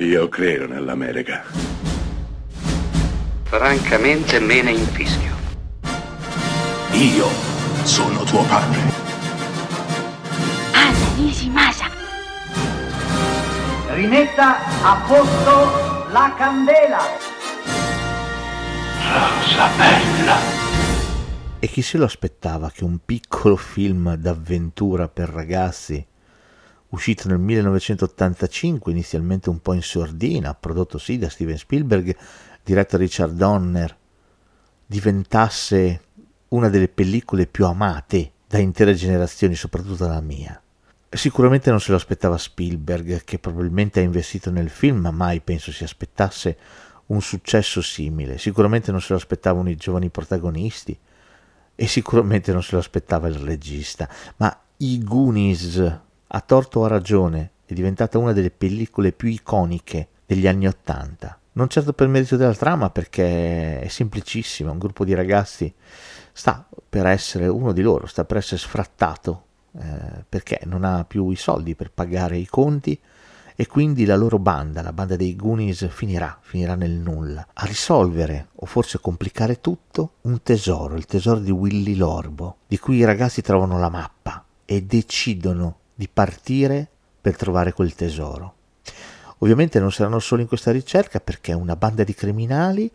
Io credo nell'America. Francamente me ne infischio. Io sono tuo padre. Anna Nishimasa. Rimetta a posto la candela. Rosa bella. E chi se lo aspettava che un piccolo film d'avventura per ragazzi, uscito nel 1985, inizialmente un po' in sordina, prodotto sì da Steven Spielberg, diretto da Richard Donner, diventasse una delle pellicole più amate da intere generazioni, soprattutto la mia. Sicuramente non se lo aspettava Spielberg, che probabilmente ha investito nel film, ma mai penso si aspettasse un successo simile. Sicuramente non se lo aspettavano i giovani protagonisti e sicuramente non se lo aspettava il regista. Ma i Goonies, a torto o a ragione, è diventata una delle pellicole più iconiche degli anni Ottanta. Non certo per merito della trama, perché è semplicissima, un gruppo di ragazzi sta per essere uno di loro, sta per essere sfrattato eh, perché non ha più i soldi per pagare i conti e quindi la loro banda, la banda dei Goonies, finirà, finirà nel nulla, a risolvere o forse complicare tutto un tesoro, il tesoro di Willy Lorbo, di cui i ragazzi trovano la mappa e decidono di partire per trovare quel tesoro. Ovviamente non saranno solo in questa ricerca perché una banda di criminali,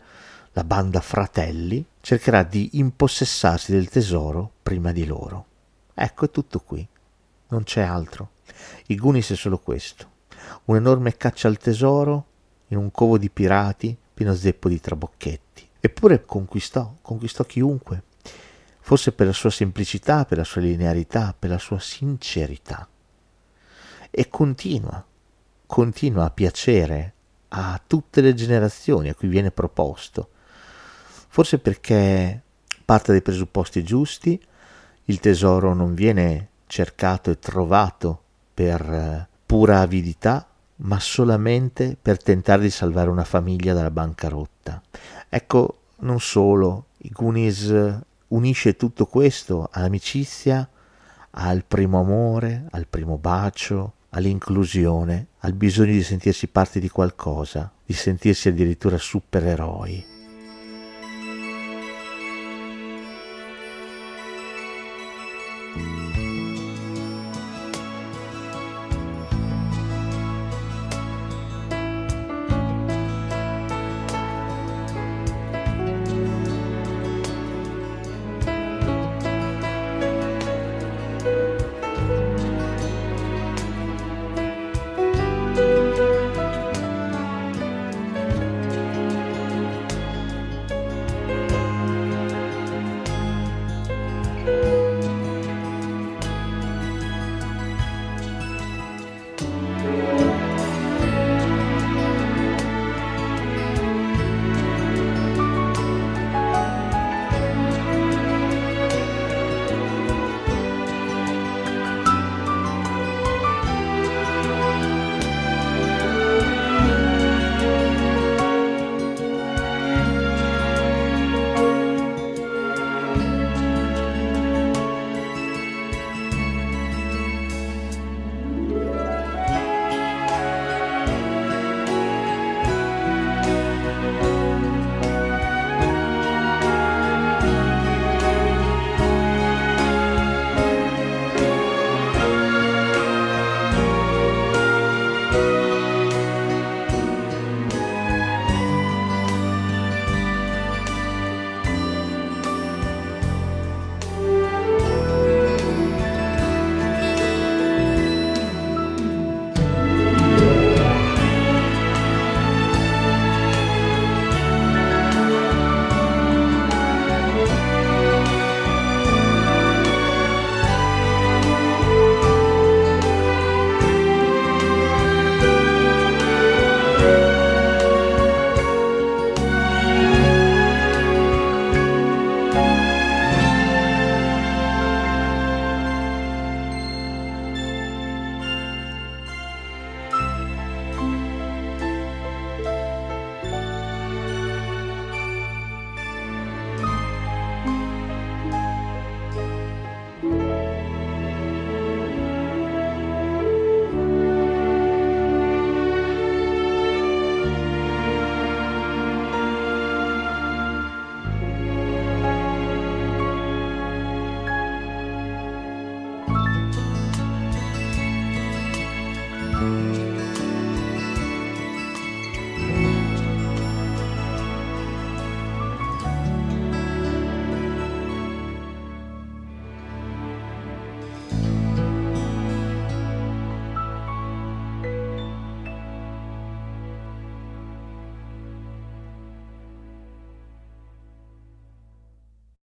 la banda Fratelli, cercherà di impossessarsi del tesoro prima di loro. Ecco, è tutto qui. Non c'è altro. I Goonies è solo questo un'enorme caccia al tesoro in un covo di pirati pieno zeppo di trabocchetti. Eppure conquistò, conquistò chiunque, forse per la sua semplicità, per la sua linearità, per la sua sincerità. E continua, continua a piacere a tutte le generazioni a cui viene proposto, forse perché parte dai presupposti giusti, il tesoro non viene cercato e trovato per eh, pura avidità, ma solamente per tentare di salvare una famiglia dalla bancarotta. Ecco, non solo, i Goonies unisce tutto questo all'amicizia, al primo amore, al primo bacio, all'inclusione, al bisogno di sentirsi parte di qualcosa, di sentirsi addirittura supereroi. Mm.